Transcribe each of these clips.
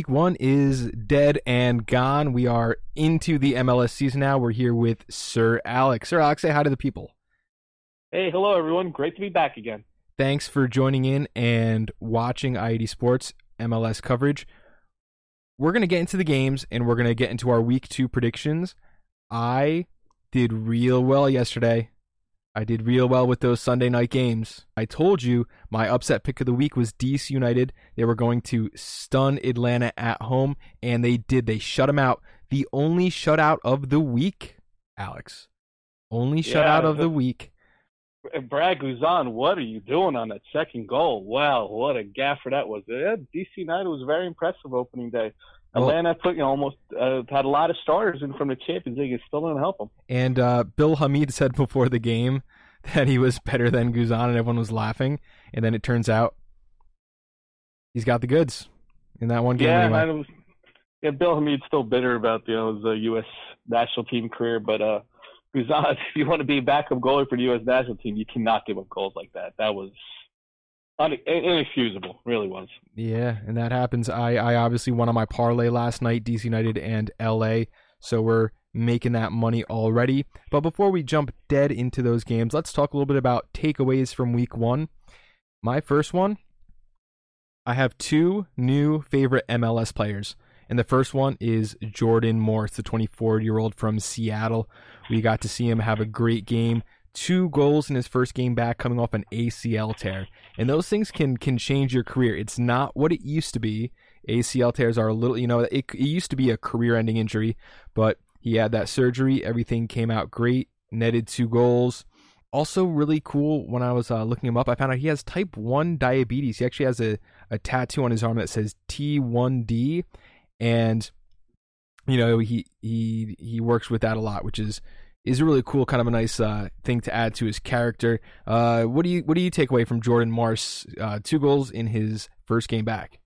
week one is dead and gone. We are into the MLS season now. We're here with Sir Alex. Sir Alex, say hi to the people. Hey, hello everyone. Great to be back again. Thanks for joining in and watching i80 Sports MLS coverage. We're going to get into the games and we're going to get into our week two predictions. I did real well yesterday. I did real well with those Sunday night games. I told you my upset pick of the week was DC United. They were going to stun Atlanta at home, and they did. They shut them out. The only shutout of the week, Alex. Only Yeah, shutout of the- week. Brad Guzan, what are you doing on that second goal? Wow, what a gaffer that was. Yeah, DC United was very impressive opening day. Atlanta put, you know, almost uh, had a lot of starters in from the Champions League. It still didn't help them. And uh, Bill Hamid said before the game that he was better than Guzan, and everyone was laughing. And then it turns out he's got the goods in that one game. Yeah, anyway. and was, yeah, Bill Hamid's still bitter about you know his uh, U.S. national team career, but uh, Guzan, if you want to be a backup goalie for the U.S. national team, you cannot give up goals like that. That was inexcusable, really was. Yeah, and that happens. I, I obviously won on my parlay last night, DC United and LA. So we're making that money already. But before we jump dead into those games, let's talk a little bit about takeaways from week one. My first one I have two new favorite MLS players. And the first one is Jordan Morris, the 24 year old from Seattle. We got to see him have a great game. Two goals in his first game back, coming off an ACL tear and those things can can change your career. It's not what it used to be. ACL tears are a little, you know, it, it used to be a career-ending injury, but he had that surgery. Everything came out great. Netted two goals. Also, really cool. When I was uh, looking him up, I found out he has type one diabetes. He actually has a a tattoo on his arm that says T1D, and you know he he he works with that a lot, which is is a really cool, kind of a nice uh, thing to add to his character. Uh, what do you what do you take away from Jordan Morris? Uh, two goals in his first game back.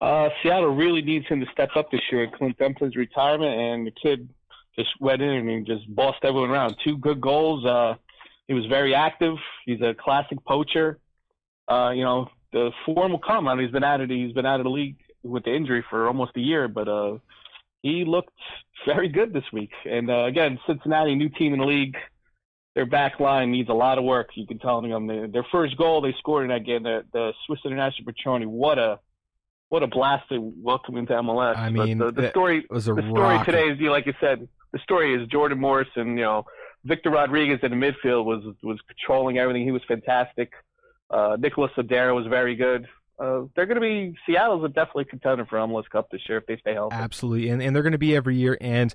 Uh, Seattle really needs him to step up this year. In Clint Dempsey's retirement, and the kid just went in and just bossed everyone around. Two good goals. Uh, he was very active. He's a classic poacher. Uh, you know, the form will come. I mean, he's been out of the, he's been out of the league with the injury for almost a year, but he looked very good this week. And uh, again, Cincinnati, new team in the league. Their back line needs a lot of work. You can tell them their, their first goal they scored in that game, the, the Swiss International Petroni. What a what a blast to welcome into MLS. I But mean, the, the story was a the story rocket. today is you like you said the story is Jordan Morris and you know Victor Rodriguez in the midfield was was controlling everything. He was fantastic. Uh, Nicholas Lodeiro was very good. Uh, they're going to be Seattle's a definitely contender for MLS Cup this year if they stay healthy. Absolutely, and and they're going to be every year, and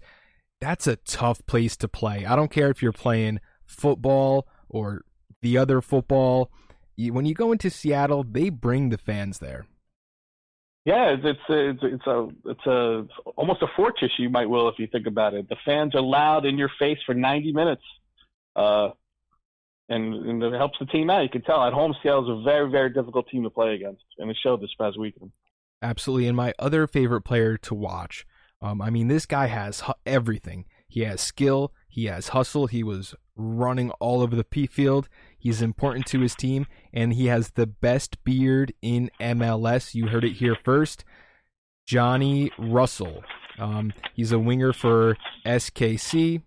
that's a tough place to play. I don't care if you're playing football or the other football. You- When you go into Seattle, they bring the fans there. Yeah, it's it's a, it's a, it's a it's a almost a fortress you might will if you think about it. The fans are loud in your face for 90 minutes, uh, and, and it helps the team out. You can tell at home Seattle's a very very difficult team to play against, and it showed this past weekend. Absolutely. And my other favorite player to watch, um, I mean, this guy has hu- everything. He has skill, he has hustle, he was running all over the P field. He's important to his team, and he has the best beard in MLS. You heard it here first. Johnny Russell. Um, he's a winger for SKC.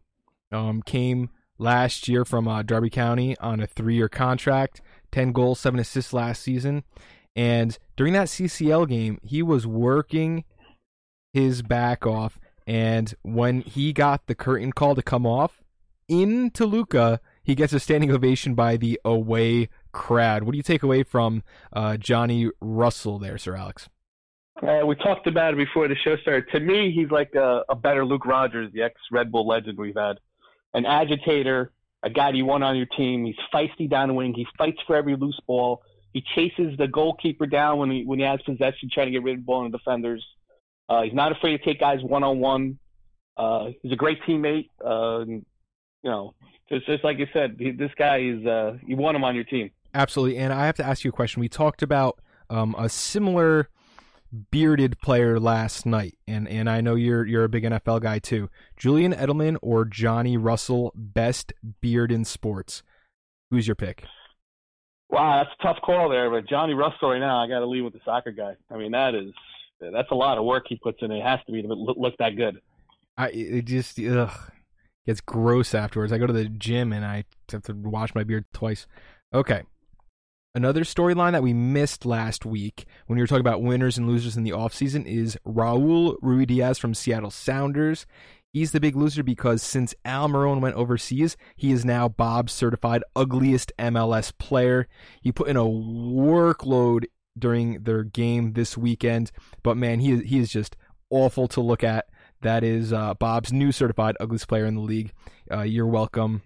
Um, came last year from uh, County on a three-year contract. Ten goals, seven assists last season. And during that CCL game, he was working his back off. And when he got the curtain call to come off in Toluca, he gets a standing ovation by the away crowd. What do you take away from uh, Johnny Russell there, Sir Alex? Uh, we talked about it before the show started. To me, he's like a, a better Luke Rodgers, the ex Red Bull legend we've had. An agitator, a guy you want on your team. He's feisty down the wing. He fights for every loose ball. He chases the goalkeeper down when he when he has possession, trying to get rid of the ball in the defenders. Uh, he's not afraid to take guys one on one. He's a great teammate. Uh, and, you know, just just like you said, he, this guy is uh, you want him on your team. Absolutely. And I have to ask you a question. We talked about um, a similar bearded player last night, and, and I know you're you're a big NFL guy too. Julian Edelman or Johnny Russell, best beard in sports. Who's your pick? Wow, that's a tough call there, but Johnny Russell right now, I got to leave with the soccer guy. I mean, that is that's a lot of work he puts in. It has to be to look, look that good. I it just ugh gets gross afterwards. I go to the gym and I have to wash my beard twice. Okay. Another storyline that we missed last week when we were talking about winners and losers in the offseason is Raul Ruidiaz from Seattle Sounders. He's the big loser because since Almiron went overseas, he is now Bob's certified ugliest MLS player. He put in a workload during their game this weekend, but man, he he is just awful to look at. That is uh, Bob's new certified ugliest player in the league. Uh, you're welcome,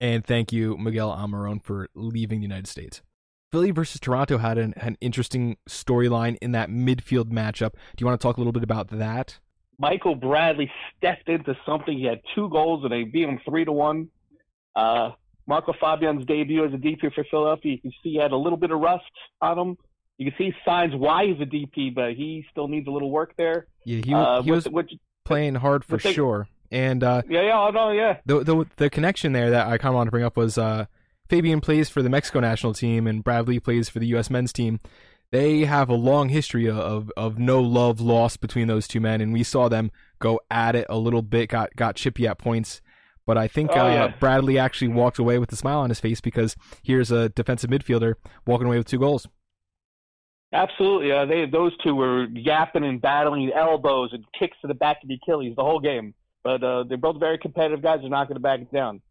and thank you, Miguel Almiron, for leaving the United States. Philly versus Toronto had an, an interesting storyline in that midfield matchup. Do you want to talk a little bit about that? Michael Bradley stepped into something. He had two goals, and they beat him three to one. Uh, Marco Fabian's debut as a DP for Philadelphia, you can see he had a little bit of rust on him. You can see signs why he's a DP, but he still needs a little work there. Yeah, he, uh, he was playing hard for they, sure. And uh, yeah, yeah, no, yeah. The, the the connection there that I kind of want to bring up was uh, Fabian plays for the Mexico national team and Bradley plays for the U.S. men's team they have a long history of of no love lost between those two men, and we saw them go at it a little bit. Got got chippy at points, but I think oh, uh, yeah. Bradley actually walked away with a smile on his face because here's a defensive midfielder walking away with two goals. Absolutely, uh, they those two were yapping and battling elbows and kicks to the back of the Achilles the whole game. But uh, they're both very competitive guys. They're not going to back it down.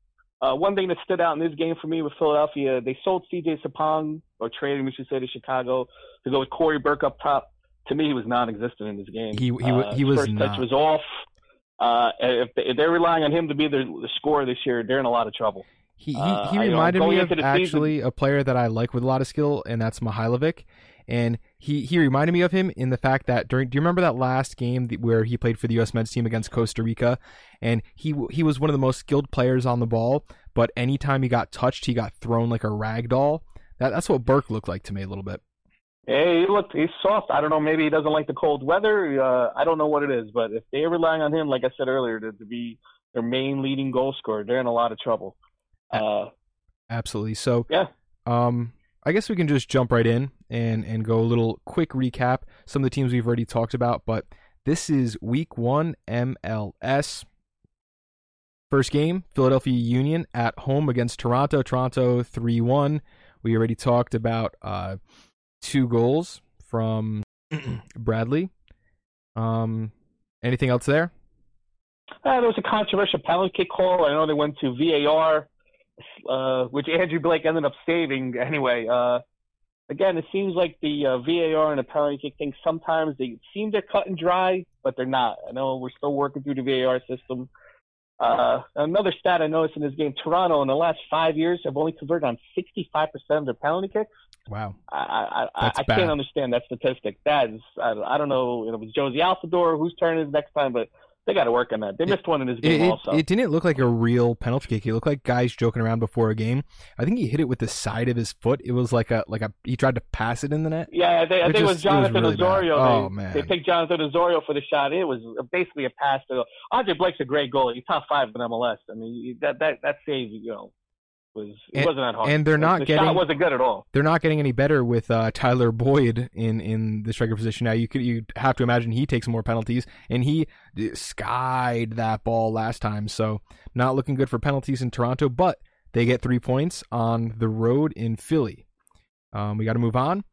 Uh, one thing that stood out in this game for me with Philadelphia, they sold CJ Sapong, or traded, we should say, to Chicago to go with Cory Burke up top. To me, he was non-existent in this game. He he, uh, he was first not. touch was off. Uh, if, they, if they're relying on him to be the, the scorer this year, they're in a lot of trouble. He he, uh, he reminded know, me of actually season, a player that I like with a lot of skill, and that's Mihailovic. And he, he reminded me of him in the fact that during do you remember that last game where he played for the U.S. men's team against Costa Rica, and he he was one of the most skilled players on the ball, but anytime he got touched, he got thrown like a rag doll. That that's what Burke looked like to me a little bit. Hey, look, he's soft. I don't know. Maybe he doesn't like the cold weather. Uh, I don't know what it is, but if they're relying on him, like I said earlier, to, to be their main leading goal scorer, they're in a lot of trouble. Uh, Absolutely. So yeah. Um, I guess we can just jump right in and and go a little quick recap. Some of the teams we've already talked about, but this is Week One MLS. First game, Philadelphia Union at home against Toronto. Toronto 3 1. We already talked about uh, two goals from Bradley. Um, anything else there? Uh, there was a controversial penalty kick call. I know they went to VAR, uh, which Andre Blake ended up saving anyway. Uh, again, it seems like the uh, VAR and the penalty kick thing sometimes they seem they're cut and dry, but they're not. I know we're still working through the VAR system. Uh, another stat I noticed in this game: Toronto in the last five years have only converted on 65% of their penalty kicks. Wow, I I, I, can't understand that statistic. That is, I, I don't know. It was Jozy Altidore whose turn is next time, but they got to work on that. They missed one in his game it, also. It didn't look like a real penalty kick. It looked like guys joking around before a game. I think he hit it with the side of his foot. It was like a like a he tried to pass it in the net. Yeah, they, I think it was Jonathan it was really Osorio. Oh they, man, they picked Jonathan Osorio for the shot. It was basically a pass to Andre Blake's a great goalie. He's top five in MLS. I mean that that that save you know was it and, wasn't that hard. And they're not the getting shot wasn't good at all. They're not getting any better with uh, Tyler Boyd in in the striker position now. You could you have to imagine he takes more penalties, and he skied that ball last time. So not looking good for penalties in Toronto, but they get three points on the road in Philly. Um, we got to move on.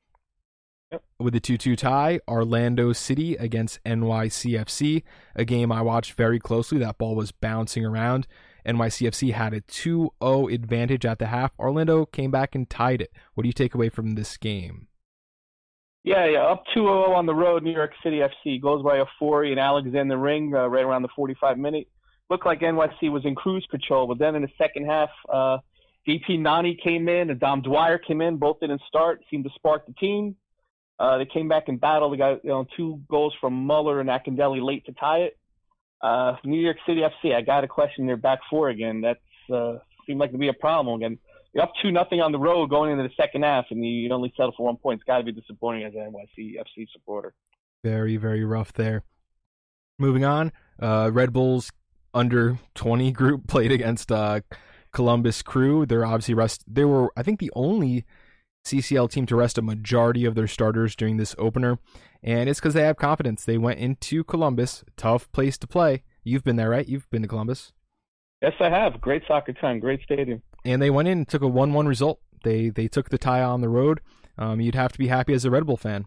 Yep. With the 2 2 tie, Orlando City against NYCFC, a game I watched very closely. That ball was bouncing around. NYCFC had a 2 0 advantage at the half. Orlando came back and tied it. What do you take away from this game? Yeah, yeah, up 2 0 on the road, New York City FC goes by a 4 in Alexander Ring uh, right around the 45 minute. Looked like NYC was in cruise control, but then in the second half, uh, DP Nani came in and Dom Dwyer came in. Both didn't start, seemed to spark the team. Uh, they came back and battled. They got you know, two goals from Mueller and Akindele late to tie it. Uh, New York City FC, I got to question their back four again. That uh, seemed like to be a problem again. You're up two nothing on the road going into the second half, and you only settle for one point. It's got to be disappointing as an NYC FC supporter. Very very rough there. Moving on, uh, Red Bulls under 20 group played against uh, Columbus Crew. They're obviously rest. They were, I think, the only CCL team to rest a majority of their starters during this opener, and it's because they have confidence. They went into Columbus, tough place to play. You've been there, right? You've been to Columbus. Yes, I have. Great soccer time, great stadium. And they went in and took a one-one result. They they took the tie on the road. Um, you'd have to be happy as a Red Bull fan.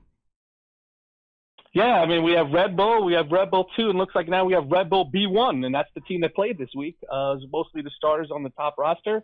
Yeah, I mean we have Red Bull, we have Red Bull two, and looks like now we have Red Bull B one, and that's the team that played this week. Uh, it was mostly the starters on the top roster.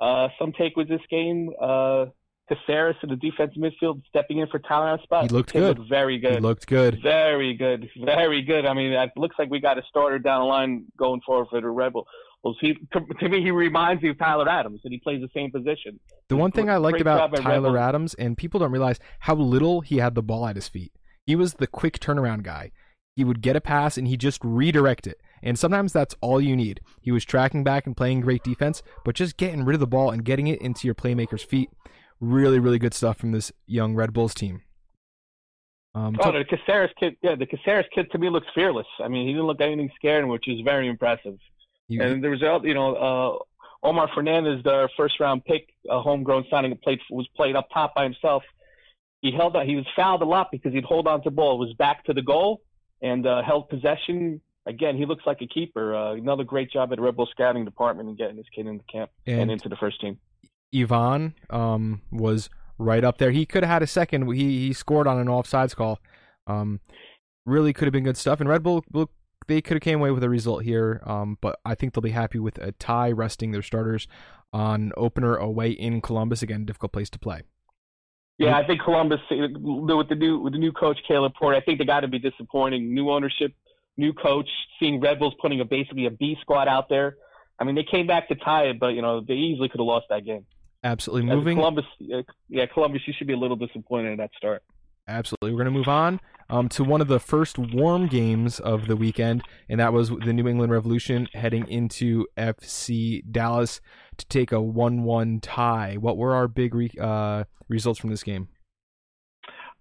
Uh, some take with this game. Uh, Casseres in the defensive midfield stepping in for Tyler spot. He looked good. Looked very good. He looked good. Very good. Very good. I mean, it looks like we got a starter down the line going forward for the Rebel. Bull. He, to, to, me, he reminds me of Tyler Adams, and he plays the same position. The one thing I liked about Tyler Adams, and people don't realize how little he had the ball at his feet. He was the quick turnaround guy. He would get a pass and he just redirect it. And sometimes that's all you need. He was tracking back and playing great defense, but just getting rid of the ball and getting it into your playmaker's feet. Really, really good stuff from this young Red Bulls team. Um, oh, the Casseres kid, yeah, the Casseres kid to me looks fearless. I mean, he didn't look anything scared, which is very impressive. You, and the result, you know, uh, Omir Fernandez, the first round pick, a homegrown signing, that played was played up top by himself. He held on. He was fouled a lot because he'd hold on to ball. It was back to the goal and uh, held possession. Again, he looks like a keeper. Uh, another great job at the Red Bull scouting department and getting this kid into camp and, and into the first team. Ivan um, was right up there. He could have had a second. He he scored on an offsides call. Um, really could have been good stuff. And Red Bull, they could have came away with a result here. Um, but I think they'll be happy with a tie, resting their starters on opener away in Columbus. Again, difficult place to play. Yeah, I think Columbus with the new with the new coach Caleb Porter, I think they got to be disappointing. New ownership, new coach, seeing Red Bulls putting a basically a B squad out there. I mean, they came back to tie it, but you know they easily could have lost that game. Absolutely. Moving Columbus, yeah, Columbus, you should be a little disappointed in that start. Absolutely. We're going to move on um, to one of the first warm games of the weekend, and that was the New England Revolution heading into FC Dallas to take a 1 1 tie. What were our big re- uh, results from this game?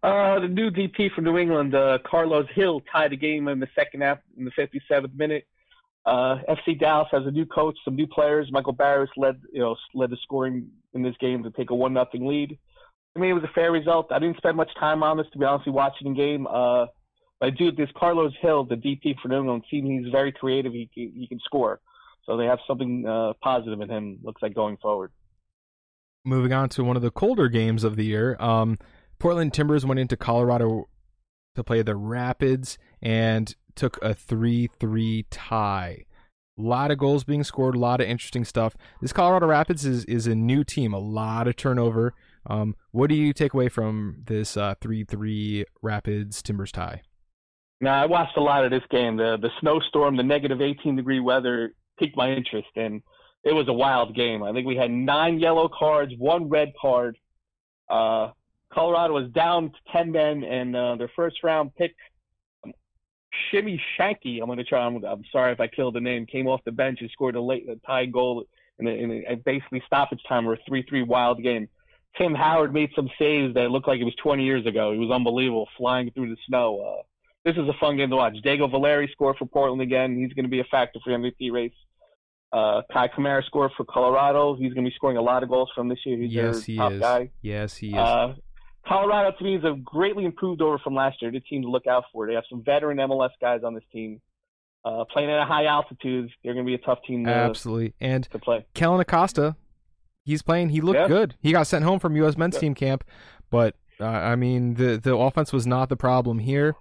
Uh, the new DP from New England, uh, Carles Gil, tied the game in the second half in the 57th minute. Uh, FC Dallas has a new coach, some new players. Michael Barrios led, you know, led the scoring in this game to take a one nothing lead. I mean, it was a fair result. I didn't spend much time on this to be honest. Watching the game, uh, but I do. This Carles Gil, the DP for New England, seems he's very creative. He he can score, so they have something uh, positive in him. Looks like going forward. Moving on to one of the colder games of the year, um, Portland Timbers went into Colorado to play the Rapids and took a 3 3 tie. A lot of goals being scored, a lot of interesting stuff. This Colorado Rapids is, is a new team, a lot of turnover. Um, what do you take away from this uh, 3 3 Rapids Timbers tie? Now, I watched a lot of this game. The, the snowstorm, the negative 18 degree weather piqued my interest, and it was a wild game. I think we had nine yellow cards, one red card. Uh, Colorado was down to 10 men, and uh, their first round pick Shimmy Shanky, I'm going to try. I'm, I'm, sorry if I killed the name. Came off the bench and scored a late a tie goal in a, in a basically stoppage time or a three-three wild game. Tim Howard made some saves that looked like it was 20 years ago. He was unbelievable, flying through the snow. Uh, this is a fun game to watch. Diego Valeri scored for Portland again. He's going to be a factor for the MVP race. Uh, Kei Kamara scored for Colorado. He's going to be scoring a lot of goals from this year. He's yes, he top is. guy. Yes, he is. Uh, Colorado to me is a greatly improved over from last year. The team to look out for. They have some veteran MLS guys on this team. Uh, playing at a high altitude, they're going to be a tough team. To, Absolutely, and to play. Kellyn Acosta, he's playing. He looked yeah. good. He got sent home from U.S. men's yeah. team camp, but uh, I mean the the offense was not the problem here.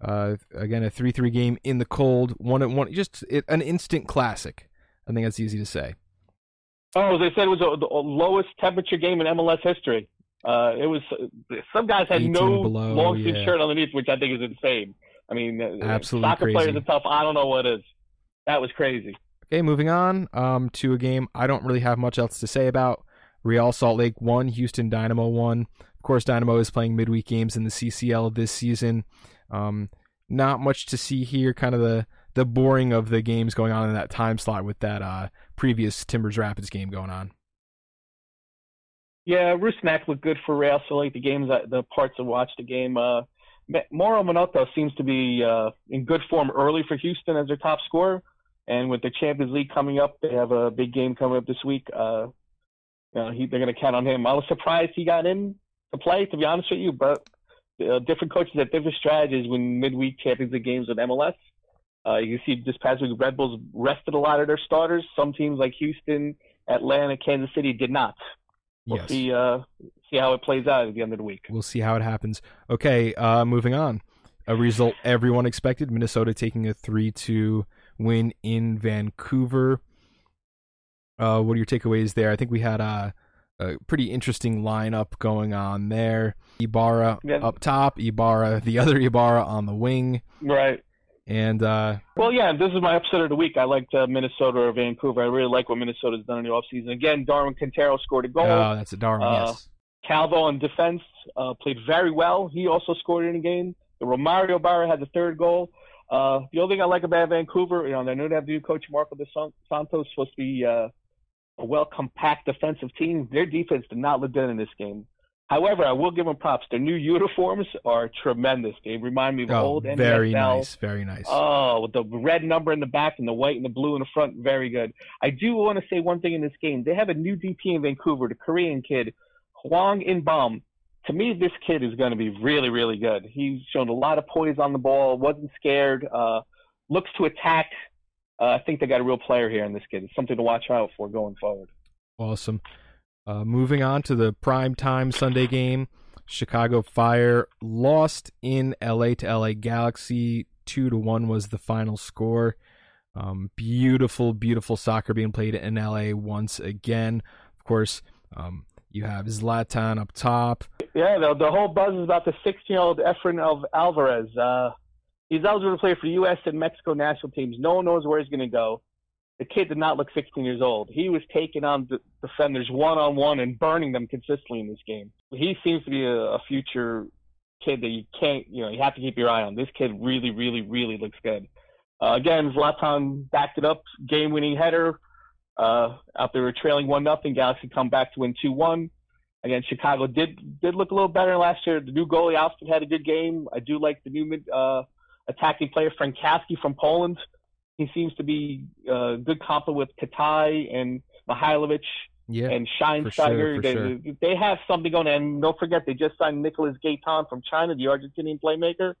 Uh, again, a three-three game in the cold. One one just it, an instant classic. I think that's easy to say. Oh, as they said it was a, the lowest temperature game in MLS history. Uh, it was some guys had no below, long sleeve yeah. shirt underneath, which I think is insane. I mean, uh, absolutely soccer crazy. players are tough. I don't know what is. That was crazy. Okay, moving on um, to a game I don't really have much else to say about. Real Salt Lake won, Houston Dynamo won. Of course, Dynamo is playing midweek games in the CCL this season. Um, not much to see here. Kind of the the boring of the games going on in that time slot with that uh, previous Timbers Rapids game going on. Yeah, Rusnak looked good for Real. So like the games, the parts I watched the game. Uh, Mauro Manotas seems to be uh, in good form early for Houston as their top scorer. And with the Champions League coming up, they have a big game coming up this week. Uh, you know, he, they're going to count on him. I was surprised he got in to play, to be honest with you, but uh, different coaches have different strategies when midweek Champions League games with MLS. Uh, you can see this past week, Red Bulls rested a lot of their starters. Some teams like Houston, Atlanta, Kansas City did not. We'll yes. see, uh, see how it plays out at the end of the week. We'll see how it happens. Okay, uh, moving on. A result everyone expected: Minnesota taking a three-two win in Vancouver. Uh, what are your takeaways there? I think we had a, a pretty interesting lineup going on there. Ibarra Yeah. up top, Ibarra, the other Ibarra on the wing, Right. And uh, Well, yeah, this is my upset of the week. I liked uh, Minnesota or Vancouver. I really like what Minnesota's done in the offseason. Again, Darwin Quintero scored a goal. oh, that's a Darwin. Uh, yes, Calvo on defense uh, played very well. He also scored in the game. The Romario Barra had the third goal. Uh, the only thing I like about Vancouver, you know, I know they have new coach Marco De San- Santos supposed to be uh, a well compact defensive team. Their defense did not look good in this game. However, I will give them props. Their new uniforms are tremendous. They remind me of oh, old NFL. very nice, very nice. Oh, with the red number in the back and the white and the blue in the front, very good. I do want to say one thing in this game. They have a new DP in Vancouver, the Korean kid, Hwang In-beom. To me, this kid is going to be really, really good. He's shown a lot of poise on the ball, wasn't scared, uh, looks to attack. Uh, I think they got a real player here in this kid. It's something to watch out for going forward. Awesome. Uh, moving on to the prime time Sunday game, Chicago Fire lost in LA to LA Galaxy. Two to one was the final score. Um, beautiful, beautiful soccer being played in LA once again. Of course, um, you have Zlatan up top. Yeah, the, the whole buzz is about the 16-year-old Efrain of Alvarez. Uh, he's eligible to play for U.S. and Mexico national teams. No one knows where he's going to go. The kid did not look 16 years old. He was taking on the defenders one-on-one and burning them consistently in this game. He seems to be a, a future kid that you can't, you know, you have to keep your eye on. This kid really, really, really looks good. Uh, again, Zlatan backed it up, game-winning header. Uh, there trailing one nothing, Galaxy come back to win two one. Again, Chicago did did look a little better last year. The new goalie Alston had a good game. I do like the new uh, attacking player Frankowski from Poland. He seems to be uh, good complement with Katai and Mihailovic Yeah, and Schweinsteiger. sure, they, sure. they have something going. And don't forget, they just signed Nicolas Gaitan from China, the Argentinian playmaker.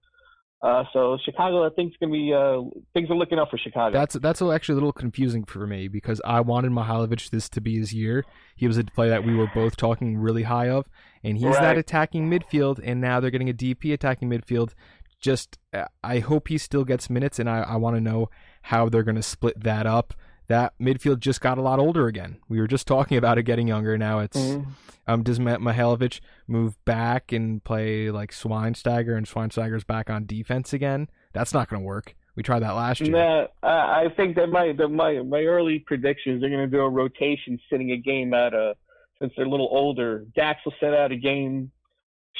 Uh, so Chicago, I think, is going to be uh, things are looking up for Chicago. That's that's actually a little confusing for me because I wanted Mihailovic this to be his year. He was a player that we were both talking really high of, and he's that attacking midfield. And now they're getting a DP attacking midfield. Just uh, I hope he still gets minutes, and I, I want to know how they're going to split that up. That midfield just got a lot older again. We were just talking about it getting younger. Now it's Mhm. um, does Mihailovic move back and play like Schweinsteiger, and Schweinsteiger's back on defense again? That's not going to work. We tried that last year. Nah, I I think that my that my my early predictions they're going to do a rotation, sitting a game out. Uh, since they're a little older, Dax will sit out a game,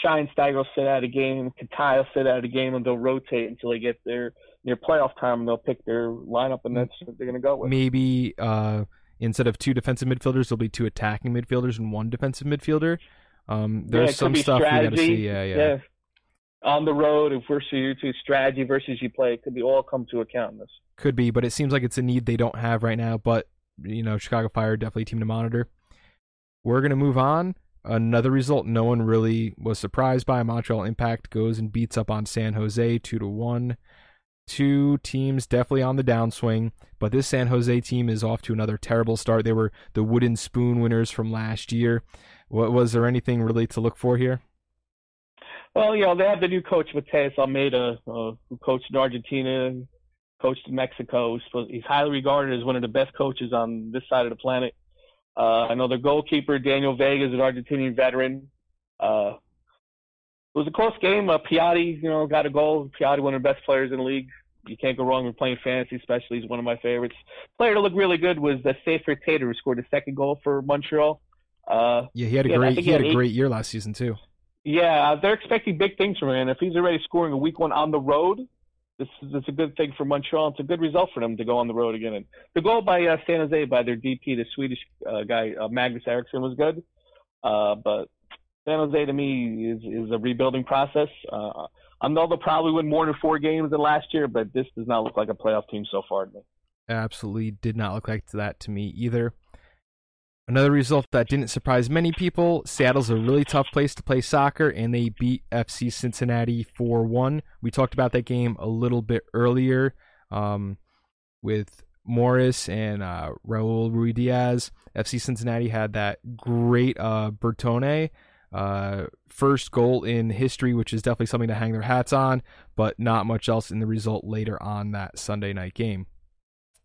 Schweinsteiger will sit out a game, Katai will sit out a game, and they'll rotate until they get their near playoff time, and they'll pick their lineup, and that's what they're going to go with. maybe uh, instead of two defensive midfielders, there'll be two attacking midfielders and one defensive midfielder. Um, there's could some stuff we got to strategy. see. Yeah, yeah, yeah. On the road, if we're to to strategy versus you play, it could be all come to account in this. could be, but it seems like it's a need they don't have right now. But you know, Chicago Fire definitely a team to monitor. We're gonna move on. Another result no one really was surprised by. Montreal Impact goes and beats up on San Jose two to one. Two teams definitely on the downswing, but this San Jose team is off to another terrible start. They were the wooden spoon winners from last year. What was there anything really to look for here? Well, you know, they have the new coach, Matias Almeyda, uh, who coached in Argentina, coached in Mexico. He's highly regarded as one of the best coaches on this side of the planet. Uh, I know their goalkeeper, Daniel Vega, is an Argentinian veteran. Uh, it was a close game. Uh, Piatti, you know, got a goal. Piatti, one of the best players in the league. You can't go wrong with playing fantasy, especially. He's one of my favorites. Player to look really good was the Saphir Taider, who scored the second goal for Montreal. Uh, Yeah, he had a Yeah, great he had he a had eight- great year last season too. yeah, they're expecting big things from him. If he's already scoring a week one on the road, this is it's a good thing for Montreal. It's a good result for them to go on the road again. And the goal by uh, San Jose by their DP, the Swedish uh, guy uh, Magnus Eriksson, was good. Uh, but San Jose to me is is a rebuilding process. Uh, I know they'll probably win more than four games than last year, but this does not look like a playoff team so far to me. Absolutely did not look like that to me either. Another result that didn't surprise many people Seattle's a really tough place to play soccer, and they beat FC Cincinnati 4 1. We talked about that game a little bit earlier um, with Morris and uh, Raul Ruidiaz. FC Cincinnati had that great uh, Bertone uh, first goal in history, which is definitely something to hang their hats on, but not much else in the result later on that Sunday night game.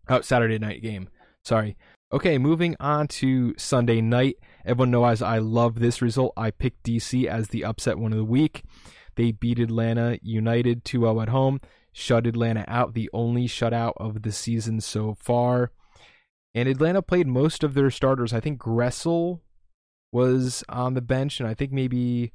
Oh, Saturday night game. Sorry. Okay, moving on to Sunday night. Everyone knows I love this result. I picked DC as the upset one of the week. They beat Atlanta United 2 0 at home, shut Atlanta out, the only shutout of the season so far. And Atlanta played most of their starters. I think Gressel was on the bench, and I think maybe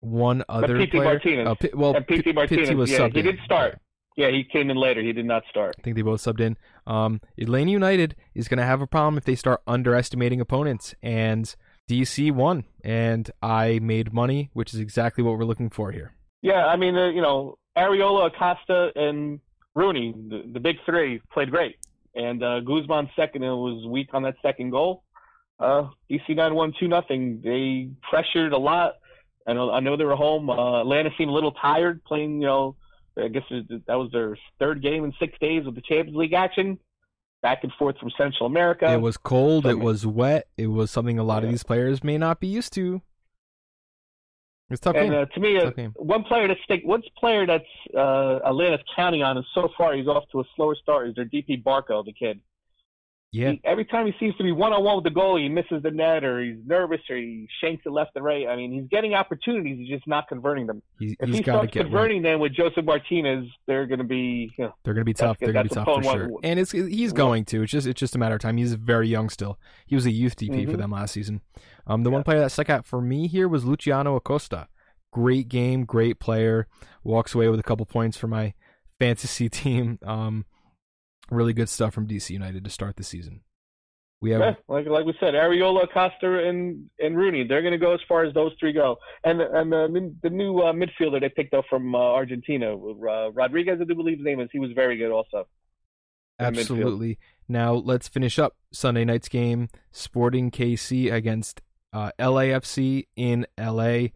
one other Pity player. Martinez. Uh, P- well, And Pity P- Martinez, was yeah, subbed he in. did start. Yeah, he came in later. He did not start. I think they both subbed in. Um, Atlanta United is going to have a problem if they start underestimating opponents, and DC won, and I made money, which is exactly what we're looking for here. Yeah, I mean, uh, you know, Arriola, Acosta, and Rooney, the, the big three, played great. And uh, Guzan second and was weak on that second goal. Uh, DC nine won two nothing. They pressured a lot. I know I know they were home. Uh, Atlanta seemed a little tired playing. You know, I guess that was their third game in six days with the Champions League action, back and forth from Central America. it was cold, so it was wet, it was something a lot of these players may not be used to. It's tough And game. uh, to me, uh, one player that's stick, one player that's uh, Atlanta's counting on, and so far he's off to a slower start, is their DP Barco, the kid. Yeah, He, every time he seems to be one on one with the goal, he misses the net, or he's nervous, or he shanks it left and right. I mean, he's getting opportunities, he's just not converting them. he, If he's he got to starts get right. converting them with Josef Martinez, they're going to be, you know, They're going to be tough. They're going to be tough for sure. one. And it's he's going to. It's just it's just a matter of time. He's very young still. He was a youth DP for Mhm. them last season. Um, the Yeah. one player that stuck out for me here was Luciano Acosta. Great game, great player. Walks away with a couple points for my fantasy team. Um, really good stuff from DC United to start the season. We have yeah, like like we said, Arriola, Costa, and and Rooney. They're going to go as far as those three go. And and the the new uh, midfielder they picked up from uh, Argentina, uh, Rodriguez, I do believe his name is. He was very good also. Absolutely. Now let's finish up Sunday night's game. Sporting KC against uh, LAFC in LA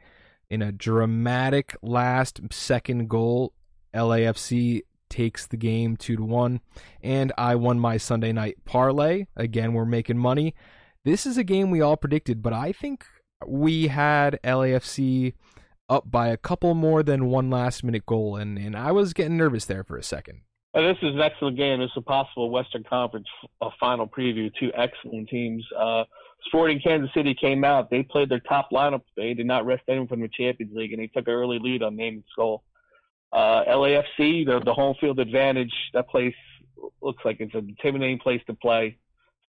in a dramatic last second goal. LAFC takes the game two to one, and I won my Sunday night parlay. Again, we're making money. This is a game we all predicted, but I think we had LAFC up by a couple more than one last minute goal, and, and I was getting nervous there for a second. Uh, this is an excellent game. This is a possible Western Conference uh, final preview. Two excellent teams. Uh, Sporting Kansas City came out. They played their top lineup. They did not rest anyone from the Champions League, and they took an early lead on and Skull. Uh, LAFC, the, the home field advantage. That place looks like it's an intimidating place to play.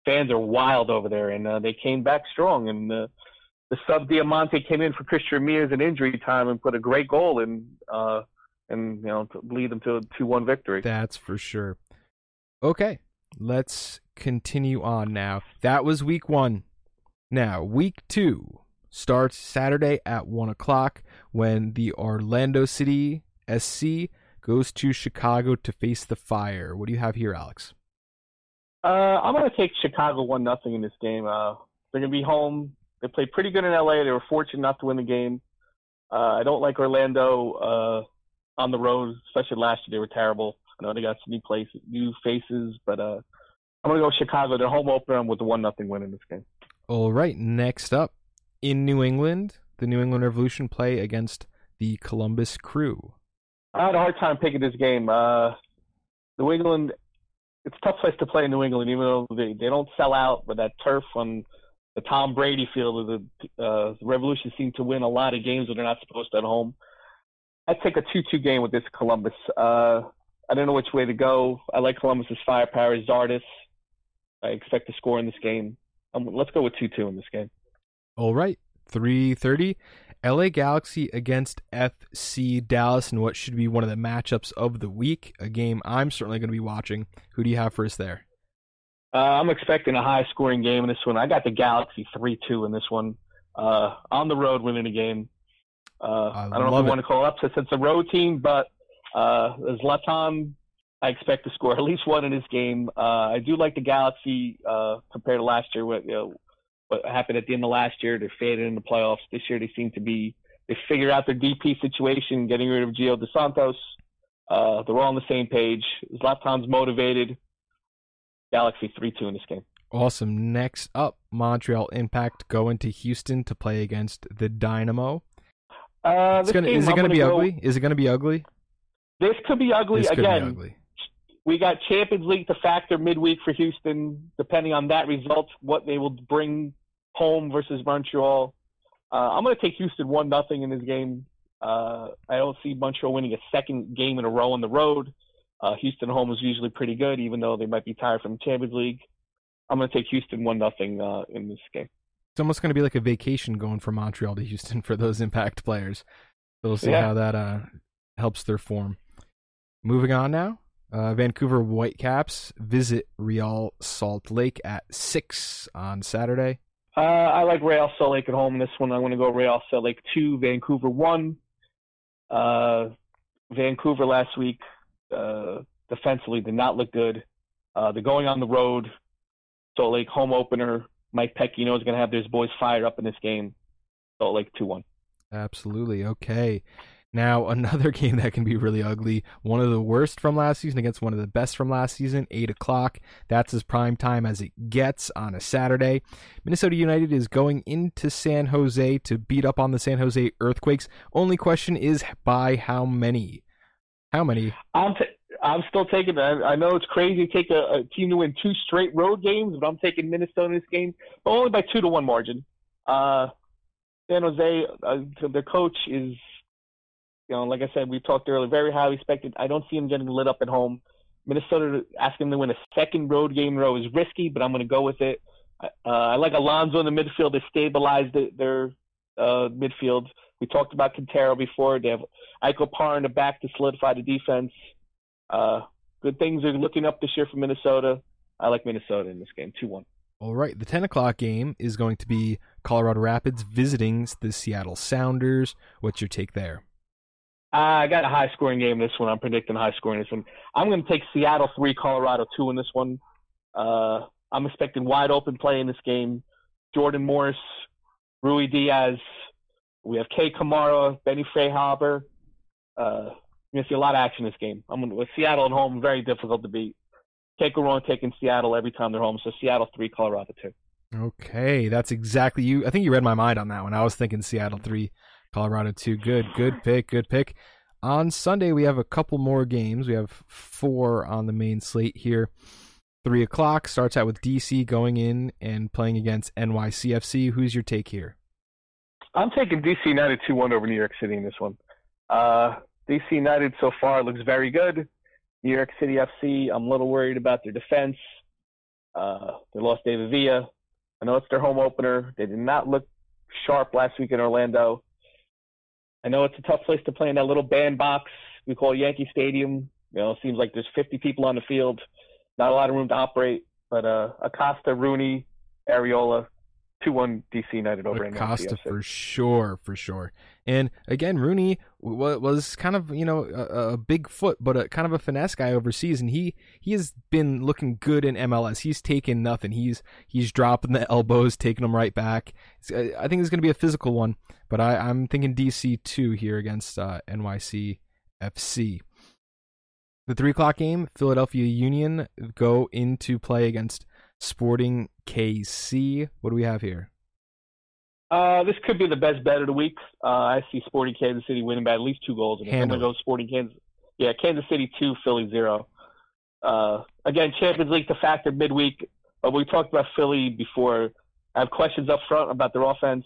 Fans are wild over there, and uh, they came back strong. And uh, the sub Diomande came in for Christian Ramirez in injury time and put a great goal in, uh, and you know to lead them to a two-one victory. That's for sure. Okay, let's continue on now. That was week one. Now, week two starts Saturday at 1 o'clock when the Orlando City SC goes to Chicago to face the Fire. What do you have here, Alex? Uh, I'm going to take Chicago one nothing in this game. Uh, they're going to be home. They played pretty good in LA. They were fortunate not to win the game. Uh, I don't like Orlando uh, on the road, especially last year. They were terrible. I know they got some new places, new faces, but uh, I'm going to go Chicago. Their home opener with the one nothing win in this game. All right, next up in New England, the New England Revolution play against the Columbus Crew. I had a hard time picking this game. Uh, New England, it's a tough place to play in New England, even though they, they don't sell out, but that turf on the Tom Brady field, the, uh, the Revolution seem to win a lot of games when they're not supposed to at home. I'd take a 2-2 game with this Columbus. Uh, I don't know which way to go. I like Columbus's firepower. Zardes, I expect to score in this game. Um, let's go with 2-2 in this game. All right, 3:30 LA Galaxy against FC Dallas and what should be one of the matchups of the week, a game I'm certainly going to be watching. Who do you have for us there? Uh, I'm expecting a high scoring game in this one. I got the Galaxy 3 2 in this one. Uh, on the road winning the game. Uh, I I, don't know if you it. want to call it upset since it's a road team, but uh, Zlatan, I expect to score at least one in this game. Uh, I do like the Galaxy uh, compared to last year with, you know, what happened at the end of last year. They faded in the playoffs. This year they seem to be they figured out their DP situation, getting rid of Gio Dos Santos. Uh, they're all on the same page. Zlatan's motivated. Galaxy three two in this game. Awesome. Next up, Montreal Impact going to Houston to play against the Dynamo. Uh, gonna, is it going to be go, ugly? Is it going to be ugly? This could be ugly this again. Be ugly. We got Champions League to factor midweek for Houston, depending on that result, what they will bring home versus Montreal. Uh, I'm going to take Houston one nothing in this game. Uh, I don't see Montreal winning a second game in a row on the road. Uh, Houston home is usually pretty good, even though they might be tired from Champions League. I'm going to take Houston one nothing uh, in this game. It's almost going to be like a vacation going from Montreal to Houston for those Impact players. So we'll see Yeah. how that uh, helps their form. Moving on now, uh, Vancouver Whitecaps visit Real Salt Lake at six on Saturday. Uh, I like Real Salt Lake at home in this one. I'm going to go Real Salt Lake 2, Vancouver 1. Uh, Vancouver last week uh, defensively did not look good. Uh, they're going on the road. Salt Lake home opener. Mike Pecchino is going to have his boys fired up in this game. Salt Lake 2 1. Absolutely. Okay. Now, another game that can be really ugly. One of the worst from last season against one of the best from last season, 8 o'clock. That's as prime time as it gets on a Saturday. Minnesota United is going into San Jose to beat up on the San Jose Earthquakes. Only question is by how many? How many? I'm, t- I'm still taking. I, I know it's crazy to take a, a team to win two straight road games, but I'm taking Minnesota in this game, but only by two to one margin. Uh, San Jose, uh, their coach is, you know, like I said, we talked earlier, very highly respected. I don't see him getting lit up at home. Minnesota asking him to win a second road game in a row is risky, but I'm going to go with it. Uh, I like Alonso in the midfield. They stabilized the, their uh, midfield. We talked about Quintero before. They have Ike Opara in the back to solidify the defense. Uh, good things are looking up this year for Minnesota. I like Minnesota in this game, 2 1. All right, the 10 o'clock game is going to be Colorado Rapids visiting the Seattle Sounders. What's your take there? I got a high scoring game this one. I'm predicting high scoring this one. I'm going to take Seattle 3, Colorado 2 in this one. Uh, I'm expecting wide open play in this game. Jordan Morris, Ruidiaz. We have Kei Kamara, Benny Feilhaber. Uh, you're going to see a lot of action in this game. I'm going to, with Seattle at home, very difficult to beat. Can't go wrong taking Seattle every time they're home. So Seattle 3, Colorado 2. Okay, that's exactly you. I think you read my mind on that one. I was thinking Seattle 3, Colorado 2. Good, good pick, good pick. On Sunday, we have a couple more games. We have four on the main slate here. 3 o'clock starts out with DC going in and playing against NYCFC. Who's your take here? I'm taking DC United 2 1 over New York City in this one. Uh, DC United so far looks very good. New York City FC, I'm a little worried about their defense. Uh, they lost David Villa. I know it's their home opener. They did not look sharp last week in Orlando. I know it's a tough place to play in that little bandbox we call Yankee Stadium. You know, it seems like there's 50 people on the field, not a lot of room to operate. But uh, Acosta, Rooney, Arriola, 2 1 DC United over Acosta NYCFC. for sure, for sure. And again, Rooney was kind of you know a, a big foot, but a kind of a finesse guy overseas, and he he has been looking good in MLS. He's taken nothing. He's he's dropping the elbows, taking them right back. I think it's going to be a physical one, but I, I'm thinking DC two here against uh, NYC FC. The three o'clock game, Philadelphia Union go into play against Sporting KC. What do we have here? Uh, this could be the best bet of the week. Uh, I see Sporting Kansas City winning by at least two goals. And I'm going to go Sporting Kansas. Yeah, Kansas City two, Philly zero. Uh, again, Champions League to factor midweek. But we talked about Philly before. I have questions up front about their offense.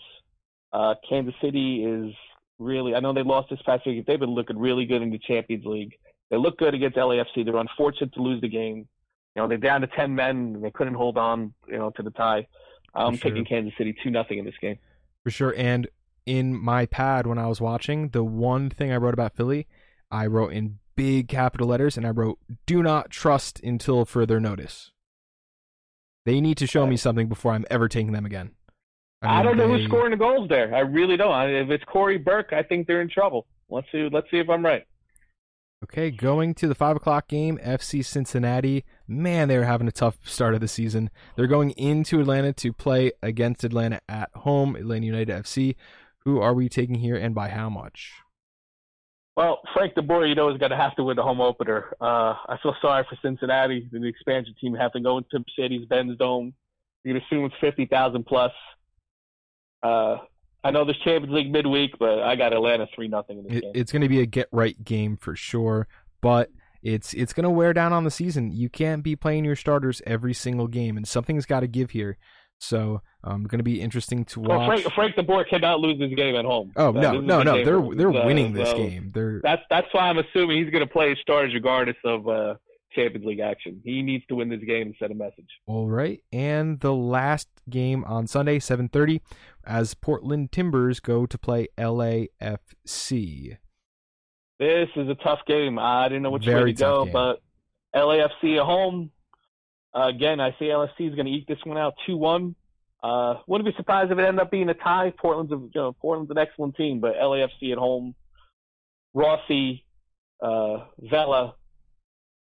Uh, Kansas City is really. I know they lost this past week. They've been looking really good in the Champions League. They look good against LAFC. They're unfortunate to lose the game. You know, they're down to ten men. And they couldn't hold on. You know, to the tie. I'm sure. picking Kansas City two nothing in this game. For sure. And in my pad when I was watching, the one thing I wrote about Philly, I wrote in big capital letters and I wrote, do not trust until further notice. They need to show me something before I'm ever taking them again. I, mean, don't know they- who's scoring the goals there. I really don't. If it's Cory Burke, I think they're in trouble. Let's see. Let's see if I'm right. Okay, going to the five o'clock game, FC Cincinnati. Man, they're having a tough start of the season. They're going into Atlanta to play against Atlanta at home, Atlanta United FC. Who are we taking here and by how much? Well, Frank DeBoer, you know, is going to have to win the home opener. Uh, I feel sorry for Cincinnati. The expansion team have to go into Mercedes-Benz Dome. You can assume it's 50,000 plus. Uh, I know there's Champions League midweek, but I got Atlanta three nothing in this It, game. it's going to be a get right game for sure, but it's it's going to wear down on the season. You can't be playing your starters every single game, and something's got to give here. So, um, going to be interesting to Well, watch. Frank, Frank DeBoer cannot lose this game at home. oh no, no, no! They're they're winning this so game. They're That's that's why I'm assuming he's going to play his starters regardless of uh, Champions League action. He needs to win this game and send a message. All right, and the last game on Sunday, 7:30, as Portland Timbers go to play LAFC. This is a tough game. I didn't know which Very way to go, game. but LAFC at home. Uh, again, I see LFC is going to eke this one out two one. Uh, wouldn't be surprised if it ended up being a tie. Portland's a, you know, Portland's an excellent team, but LAFC at home. Rossi, uh, Vela,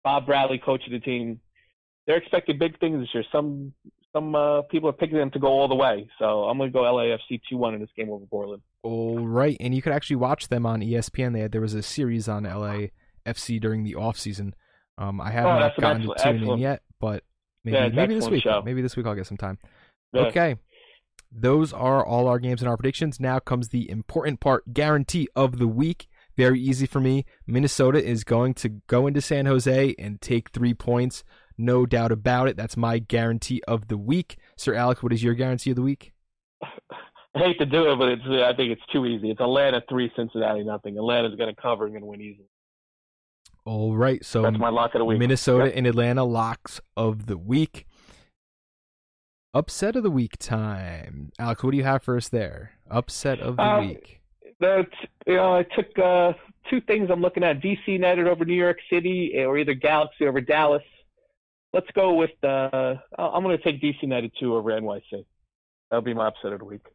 Bob Bradley, coach of the team. They're expecting big things this year. Some some uh, people are picking them to go all the way. So I'm going to go LAFC two one in this game over Portland. All right, and you could actually watch them on ESPN. They had, there was a series on LAFC during the off season. Um, I have Oh, not that's an gotten to excellent- tune in yet, but maybe Yeah, maybe this week. show. Maybe this week I'll get some time. Yeah. Okay. Those are all our games and our predictions. Now comes the important part guarantee of the week. Very easy for me. Minnesota is going to go into San Jose and take three points. No doubt about it. That's my guarantee of the week. Sir Alec, what is your guarantee of the week? I hate to do it, but it's I think it's too easy. It's Atlanta three, Cincinnati nothing. Atlanta's going to cover and going to win easily. All right. So That's my lock of the week. Minnesota Yep. and Atlanta locks of the week. Upset of the week time. Alex, what do you have for us there? Upset of the Um, week. That you know, I took uh, two things I'm looking at: DC United over New York City, or either Galaxy over Dallas. Let's go with. Uh, I'm going to take DC United two over NYC. That'll be my upset of the week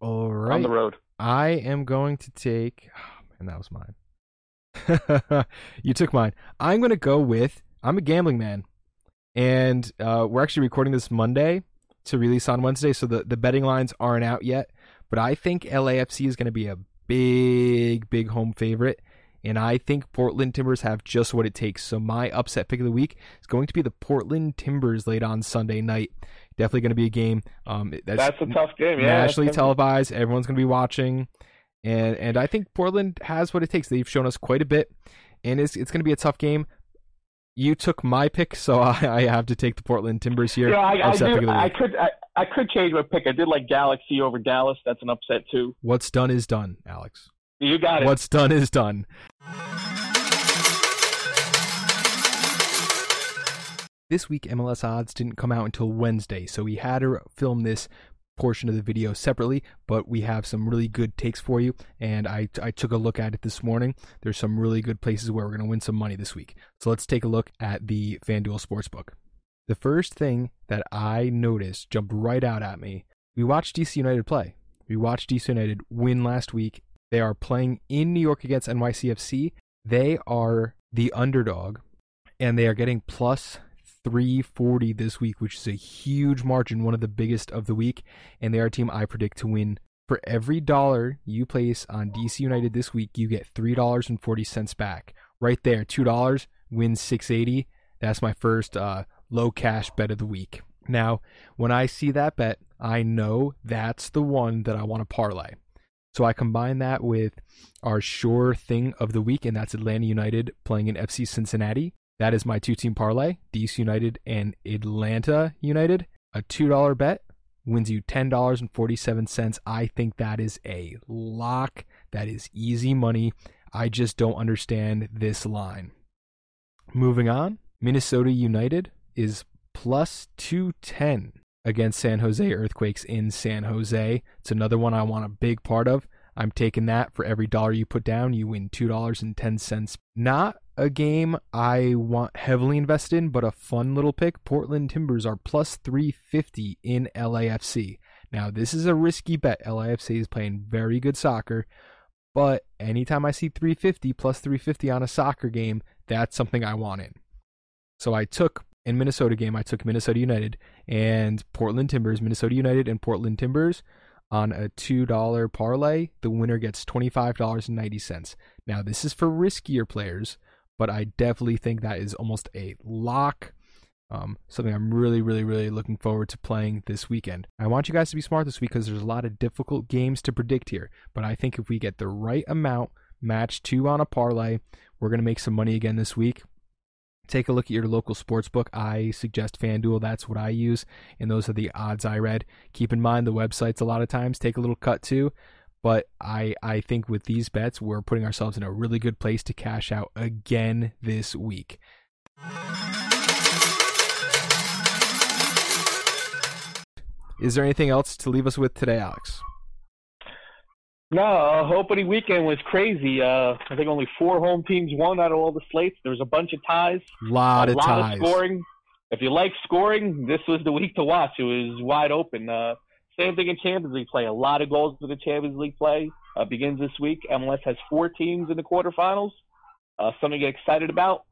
All on the road. I am going to take. Oh, man, that was mine. you took mine. I'm going to go with. I'm a gambling man, and uh, we're actually recording this Monday to release on Wednesday, so the the betting lines aren't out yet. But I think LAFC is going to be a big, big home favorite, and I think Portland Timbers have just what it takes. So my upset pick of the week is going to be the Portland Timbers late on Sunday night. Definitely going to be a game. Um, that's, That's a tough game. Yeah, nationally televised. Everyone's going to be watching, and and I think Portland has what it takes. They've shown us quite a bit, and it's it's going to be a tough game. You took my pick, so I, I have to take the Portland Timbers here. Yeah, I, I, Upset pick of do, I could. I, I could change my pick. I did like Galaxy over Dallas. That's an upset too. What's done is done, Alex. You got it. What's done is done. This week, MLS odds didn't come out until Wednesday, so we had to film this portion of the video separately, but we have some really good takes for you, and I, I took a look at it this morning. There's some really good places where we're going to win some money this week. So let's take a look at the FanDuel Sportsbook. The first thing that I noticed jumped right out at me. We watched DC United play. We watched DC United win last week. They are playing in New York against NYCFC. They are the underdog, and they are getting plus 340 this week, which is a huge margin, one of the biggest of the week. And they are a team I predict to win. For every dollar you place on DC United this week, you get $3.40 back. Right there, $2 wins 680. That's my first uh, low cash bet of the week. Now, when I see that bet, I know that's the one that I want to parlay. So I combine that with our sure thing of the week, and that's Atlanta United playing in FC Cincinnati. That is my two team parlay DC United and Atlanta United. A $2 bet wins you $10.47. I think that is a lock. That is easy money. I just don't understand this line. Moving on, Minnesota United is plus 210 against San Jose Earthquakes in San Jose. It's another one I want a big part of. I'm taking that for every dollar you put down, you win $2.10. Not a game I want heavily invested in, but a fun little pick. Portland Timbers are plus 350 in LAFC. Now, this is a risky bet. LAFC is playing very good soccer, But anytime I see 350 plus 350 on a soccer game, that's something I want in. So I took in Minnesota game, I took Minnesota United and Portland Timbers, Minnesota United and Portland Timbers on a $2 parlay. The winner gets $25.90. Now, this is for riskier players, but I definitely think that is almost a lock. Um, something I'm really, really, really looking forward to playing this weekend. I want you guys to be smart this week because there's a lot of difficult games to predict here. But I think if we get the right amount, match two on a parlay, we're going to make some money again this week. Take a look at your local sports book. I suggest FanDuel. That's what I use, and those are the odds I read. Keep in mind the websites a lot of times take a little cut too. But I, I think with these bets, we're putting ourselves in a really good place to cash out again this week. Is there anything else to leave us with today, Alex? No, uh, opening weekend was crazy. Uh, I think only four home teams won out of all the slates. There was a bunch of ties. Lot a of lot ties. of scoring. If you like scoring, this was the week to watch. It was wide open. Uh, same thing in Champions League play. A lot of goals for the Champions League play uh, begins this week. MLS has four teams in the quarterfinals. Uh, something to get excited about.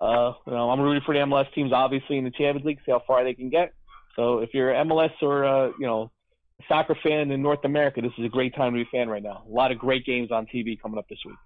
Uh, you know, I'm rooting for the MLS teams, obviously, in the Champions League. See how far they can get. So if you're MLS or uh, you know soccer fan in North America, this is a great time to be a fan right now. A lot of great games on TV coming up this week.